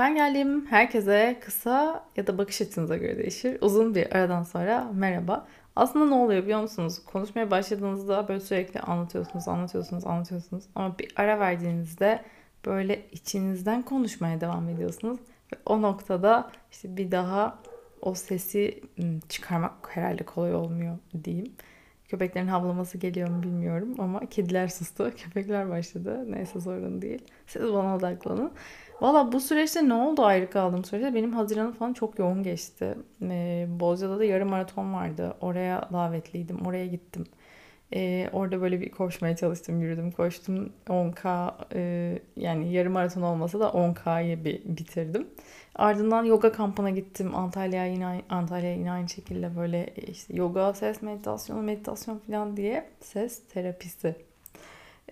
Ben geldim. Herkese kısa ya da bakış açınıza göre değişir. Uzun bir aradan sonra merhaba. Aslında ne oluyor biliyor musunuz? Konuşmaya başladığınızda böyle sürekli anlatıyorsunuz, anlatıyorsunuz, anlatıyorsunuz. Ama bir ara verdiğinizde böyle içinizden konuşmaya devam ediyorsunuz. Ve o noktada işte bir daha o sesi çıkarmak herhalde kolay olmuyor diyeyim. Köpeklerin havlaması geliyor mu bilmiyorum ama kediler sustu, köpekler başladı. Neyse sorun değil. Siz bana odaklanın. Valla bu süreçte ne oldu ayrı kaldığım süreçte? Benim Haziran'ım falan çok yoğun geçti. Ee, Bozca'da da yarım maraton vardı. Oraya davetliydim. Oraya gittim. Ee, orada böyle bir koşmaya çalıştım, yürüdüm, koştum. 10K e, yani yarım maraton olmasa da 10K'yı bir bitirdim. Ardından yoga kampına gittim. Antalya'ya yine Antalya'ya yine aynı şekilde böyle işte yoga, ses meditasyonu, meditasyon falan diye ses terapisi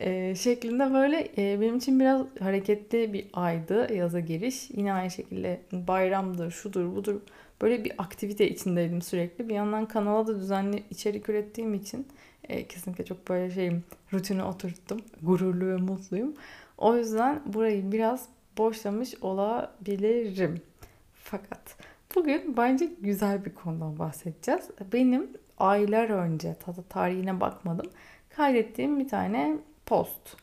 e, şeklinde böyle e, benim için biraz hareketli bir aydı yaza giriş. Yine aynı şekilde bayramdır, şudur, budur böyle bir aktivite içindeydim sürekli. Bir yandan kanala da düzenli içerik ürettiğim için e, kesinlikle çok böyle şeyim rutine oturttum. Gururlu ve mutluyum. O yüzden burayı biraz boşlamış olabilirim. Fakat bugün bence güzel bir konudan bahsedeceğiz. Benim aylar önce, tadı tarihine bakmadım, kaydettiğim bir tane post.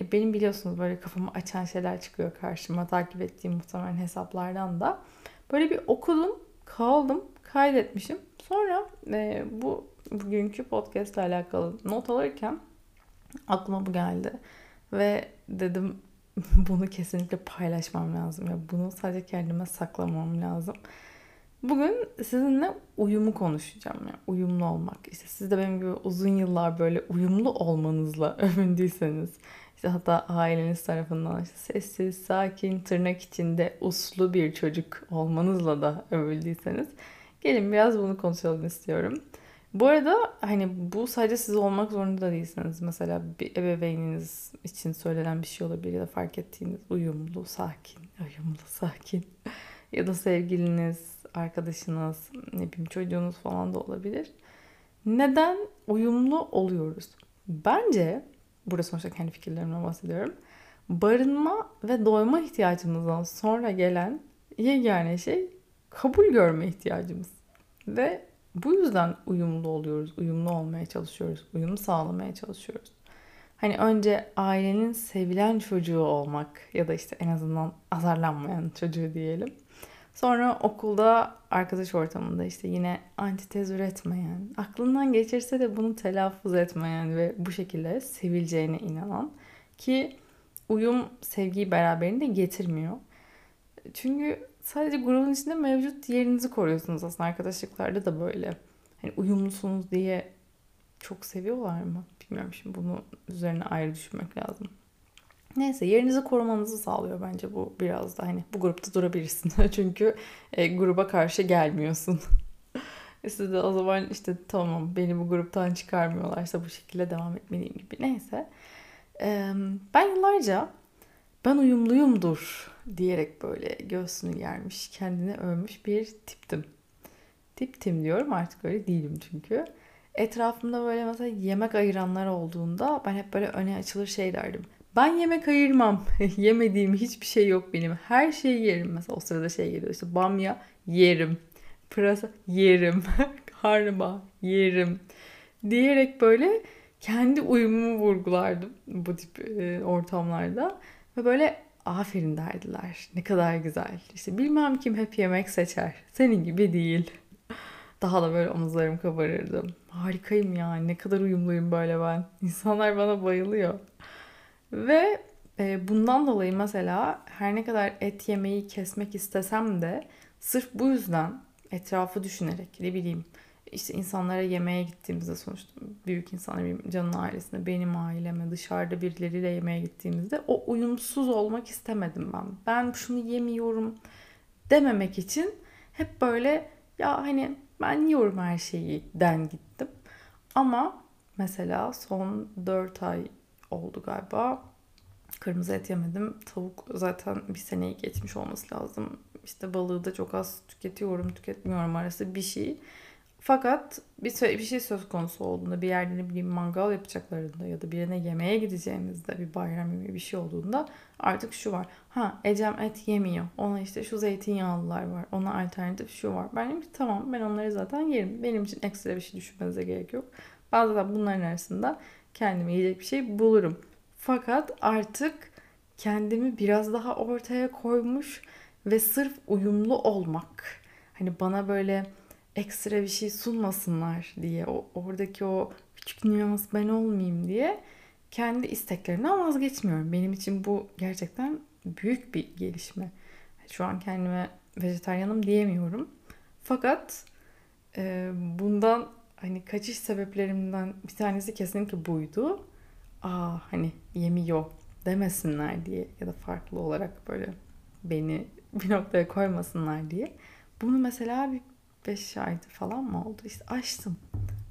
E, benim biliyorsunuz böyle kafamı açan şeyler çıkıyor karşıma. Takip ettiğim muhtemelen hesaplardan da. Böyle bir okudum, kaldım, kaydetmişim. Sonra e, bu bugünkü podcast ile alakalı not alırken aklıma bu geldi. Ve dedim bunu kesinlikle paylaşmam lazım. Ya bunu sadece kendime saklamam lazım. Bugün sizinle uyumu konuşacağım. Yani uyumlu olmak. İşte siz de benim gibi uzun yıllar böyle uyumlu olmanızla övündüyseniz işte hatta aileniz tarafından işte sessiz, sakin, tırnak içinde uslu bir çocuk olmanızla da övüldüyseniz gelin biraz bunu konuşalım istiyorum. Bu arada hani bu sadece siz olmak zorunda da değilsiniz. Mesela bir ebeveyniniz için söylenen bir şey olabilir ya da fark ettiğiniz uyumlu, sakin, uyumlu, sakin ya da sevgiliniz, arkadaşınız, ne bileyim çocuğunuz falan da olabilir. Neden uyumlu oluyoruz? Bence, burada sonuçta kendi fikirlerimden bahsediyorum. Barınma ve doyma ihtiyacımızdan sonra gelen yegane şey kabul görme ihtiyacımız. Ve bu yüzden uyumlu oluyoruz, uyumlu olmaya çalışıyoruz, uyum sağlamaya çalışıyoruz. Hani önce ailenin sevilen çocuğu olmak ya da işte en azından azarlanmayan çocuğu diyelim. Sonra okulda arkadaş ortamında işte yine antitez üretmeyen, aklından geçirse de bunu telaffuz etmeyen ve bu şekilde sevileceğine inanan ki uyum sevgiyi beraberinde getirmiyor. Çünkü sadece grubun içinde mevcut yerinizi koruyorsunuz aslında arkadaşlıklarda da böyle. Hani uyumlusunuz diye çok seviyorlar mı? Bilmiyorum şimdi bunu üzerine ayrı düşünmek lazım. Neyse yerinizi korumanızı sağlıyor bence bu biraz da hani bu grupta durabilirsin. Çünkü e, gruba karşı gelmiyorsun. e siz de o zaman işte tamam beni bu gruptan çıkarmıyorlarsa bu şekilde devam etmeliyim gibi. Neyse. E, ben yıllarca ben uyumluyumdur diyerek böyle göğsünü germiş, kendini övmüş bir tiptim. Tiptim diyorum artık öyle değilim çünkü. Etrafımda böyle mesela yemek ayıranlar olduğunda ben hep böyle öne açılır şey derdim. Ben yemek ayırmam. Yemediğim hiçbir şey yok benim. Her şeyi yerim. Mesela o sırada şey geliyor işte bamya yerim. Pırasa yerim. Karnabahar yerim. Diyerek böyle kendi uyumumu vurgulardım bu tip e, ortamlarda. Ve böyle aferin derdiler. Ne kadar güzel. İşte bilmem kim hep yemek seçer. Senin gibi değil. Daha da böyle omuzlarım kabarırdı. Harikayım ya. Ne kadar uyumluyum böyle ben. İnsanlar bana bayılıyor. Ve e, bundan dolayı mesela her ne kadar et yemeyi kesmek istesem de sırf bu yüzden etrafı düşünerek ne bileyim işte insanlara yemeğe gittiğimizde sonuçta büyük insanlar canın ailesine, benim aileme, dışarıda birileriyle yemeğe gittiğimizde o uyumsuz olmak istemedim ben. Ben şunu yemiyorum dememek için hep böyle ya hani ben yiyorum her şeyi den gittim. Ama mesela son 4 ay oldu galiba. Kırmızı et yemedim. Tavuk zaten bir seneyi geçmiş olması lazım. İşte balığı da çok az tüketiyorum, tüketmiyorum arası bir şey. Fakat bir, bir şey söz konusu olduğunda bir yerde ne bileyim mangal yapacaklarında ya da birine yemeğe gideceğinizde bir bayram yemeği bir şey olduğunda artık şu var. Ha Ecem et yemiyor. Ona işte şu zeytinyağlılar var. Ona alternatif şu var. Ben dedim ki tamam ben onları zaten yerim. Benim için ekstra bir şey düşünmenize gerek yok. Ben zaten bunların arasında kendime yiyecek bir şey bulurum. Fakat artık kendimi biraz daha ortaya koymuş ve sırf uyumlu olmak. Hani bana böyle ekstra bir şey sunmasınlar diye o oradaki o küçük nüans ben olmayayım diye kendi isteklerimden vazgeçmiyorum. Benim için bu gerçekten büyük bir gelişme. Şu an kendime vejetaryanım diyemiyorum. Fakat e, bundan hani kaçış sebeplerimden bir tanesi kesinlikle buydu. Aa hani yemiyor demesinler diye ya da farklı olarak böyle beni bir noktaya koymasınlar diye. Bunu mesela bir 5 aydır falan mı oldu? İşte açtım.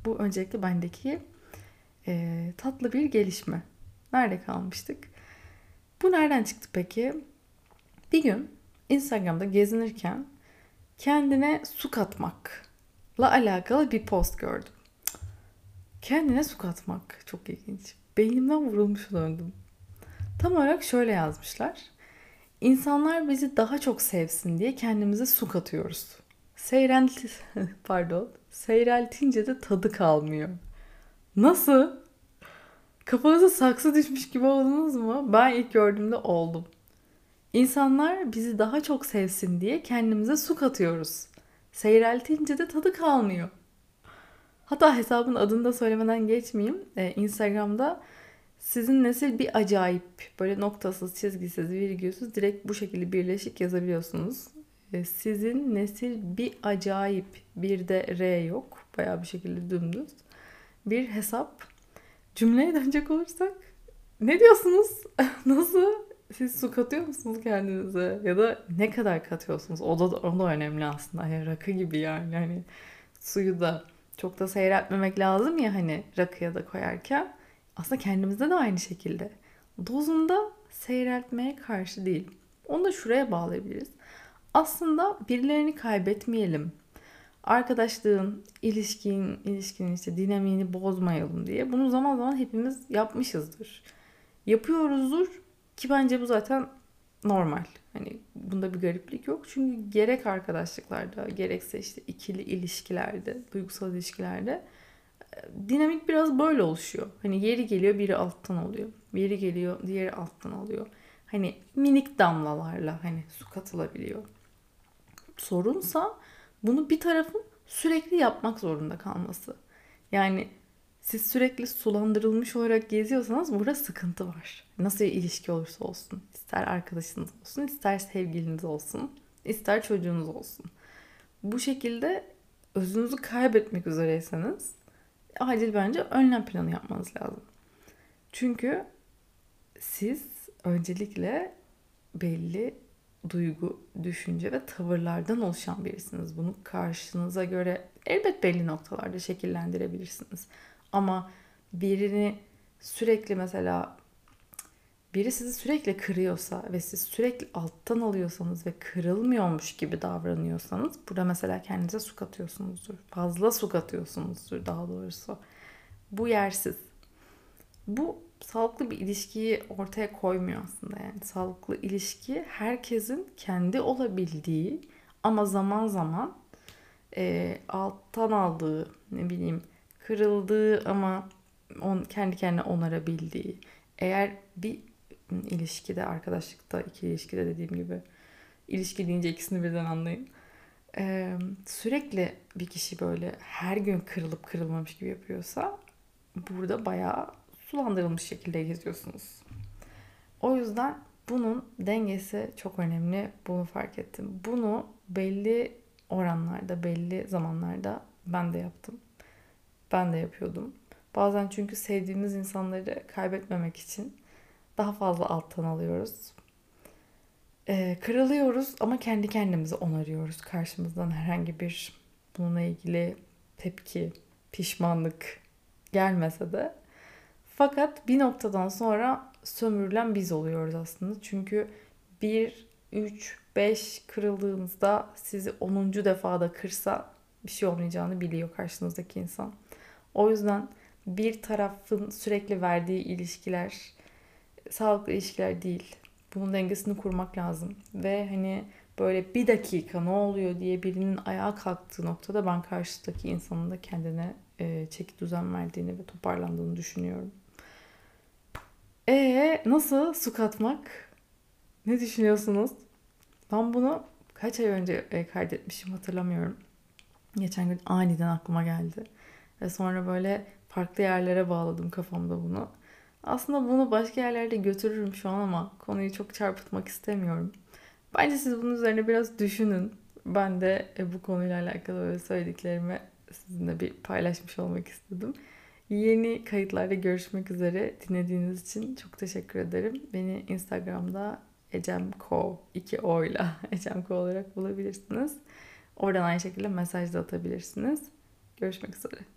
Bu öncelikle bendeki e, tatlı bir gelişme. Nerede kalmıştık? Bu nereden çıktı peki? Bir gün Instagram'da gezinirken kendine su katmakla alakalı bir post gördüm. Kendine su katmak çok ilginç. Beynimden vurulmuş döndüm. Tam olarak şöyle yazmışlar. İnsanlar bizi daha çok sevsin diye kendimize su katıyoruz. Seyrelti pardon. Seyreltince de tadı kalmıyor. Nasıl? Kafanıza saksı düşmüş gibi oldunuz mu? Ben ilk gördüğümde oldum. İnsanlar bizi daha çok sevsin diye kendimize su katıyoruz. Seyreltince de tadı kalmıyor. Hatta hesabın adını da söylemeden geçmeyeyim. Ee, Instagram'da sizin nesil bir acayip böyle noktasız, çizgisiz, virgülsüz direkt bu şekilde birleşik yazabiliyorsunuz. Ee, sizin nesil bir acayip bir de R yok. Bayağı bir şekilde dümdüz. Bir hesap. Cümleye dönecek olursak ne diyorsunuz? Nasıl? Siz su katıyor musunuz kendinize? Ya da ne kadar katıyorsunuz? O da, o da önemli aslında. Yani rakı gibi yani. Hani suyu da çok da seyretmemek lazım ya hani rakıya da koyarken. Aslında kendimizde de aynı şekilde. Dozunda seyreltmeye karşı değil. Onu da şuraya bağlayabiliriz aslında birilerini kaybetmeyelim. Arkadaşlığın, ilişkin, ilişkinin işte dinamiğini bozmayalım diye. Bunu zaman zaman hepimiz yapmışızdır. Yapıyoruzdur ki bence bu zaten normal. Hani bunda bir gariplik yok. Çünkü gerek arkadaşlıklarda, gerekse işte ikili ilişkilerde, duygusal ilişkilerde e, dinamik biraz böyle oluşuyor. Hani yeri geliyor biri alttan alıyor. Yeri geliyor diğeri alttan alıyor. Hani minik damlalarla hani su katılabiliyor sorunsa bunu bir tarafın sürekli yapmak zorunda kalması. Yani siz sürekli sulandırılmış olarak geziyorsanız burada sıkıntı var. Nasıl bir ilişki olursa olsun. ister arkadaşınız olsun, ister sevgiliniz olsun, ister çocuğunuz olsun. Bu şekilde özünüzü kaybetmek üzereyseniz acil bence önlem planı yapmanız lazım. Çünkü siz öncelikle belli duygu, düşünce ve tavırlardan oluşan birisiniz. Bunu karşınıza göre elbet belli noktalarda şekillendirebilirsiniz. Ama birini sürekli mesela biri sizi sürekli kırıyorsa ve siz sürekli alttan alıyorsanız ve kırılmıyormuş gibi davranıyorsanız burada mesela kendinize su katıyorsunuzdur. Fazla su katıyorsunuzdur daha doğrusu. Bu yersiz. Bu sağlıklı bir ilişkiyi ortaya koymuyor aslında yani. Sağlıklı ilişki herkesin kendi olabildiği ama zaman zaman e, alttan aldığı ne bileyim kırıldığı ama on, kendi kendine onarabildiği. Eğer bir ilişkide, arkadaşlıkta, iki ilişkide dediğim gibi ilişki deyince ikisini birden anlayın. Ee, sürekli bir kişi böyle her gün kırılıp kırılmamış gibi yapıyorsa burada bayağı sulandırılmış şekilde geziyorsunuz. O yüzden bunun dengesi çok önemli. Bunu fark ettim. Bunu belli oranlarda, belli zamanlarda ben de yaptım. Ben de yapıyordum. Bazen çünkü sevdiğimiz insanları kaybetmemek için daha fazla alttan alıyoruz. Ee, kırılıyoruz ama kendi kendimizi onarıyoruz. Karşımızdan herhangi bir bununla ilgili tepki, pişmanlık gelmese de fakat bir noktadan sonra sömürülen biz oluyoruz aslında. Çünkü 1, 3, 5 kırıldığınızda sizi 10. defada kırsa bir şey olmayacağını biliyor karşınızdaki insan. O yüzden bir tarafın sürekli verdiği ilişkiler sağlıklı ilişkiler değil. Bunun dengesini kurmak lazım. Ve hani böyle bir dakika ne oluyor diye birinin ayağa kalktığı noktada ben karşıdaki insanın da kendine e, çeki düzen verdiğini ve toparlandığını düşünüyorum. E nasıl su katmak? Ne düşünüyorsunuz? Ben bunu kaç ay önce e, kaydetmişim hatırlamıyorum. Geçen gün aniden aklıma geldi. Ve sonra böyle farklı yerlere bağladım kafamda bunu. Aslında bunu başka yerlerde götürürüm şu an ama konuyu çok çarpıtmak istemiyorum. Bence siz bunun üzerine biraz düşünün. Ben de e, bu konuyla alakalı böyle söylediklerimi sizinle bir paylaşmış olmak istedim. Yeni kayıtlarda görüşmek üzere. Dinlediğiniz için çok teşekkür ederim. Beni Instagram'da ecemko 2 o ile ecemko olarak bulabilirsiniz. Oradan aynı şekilde mesaj da atabilirsiniz. Görüşmek üzere.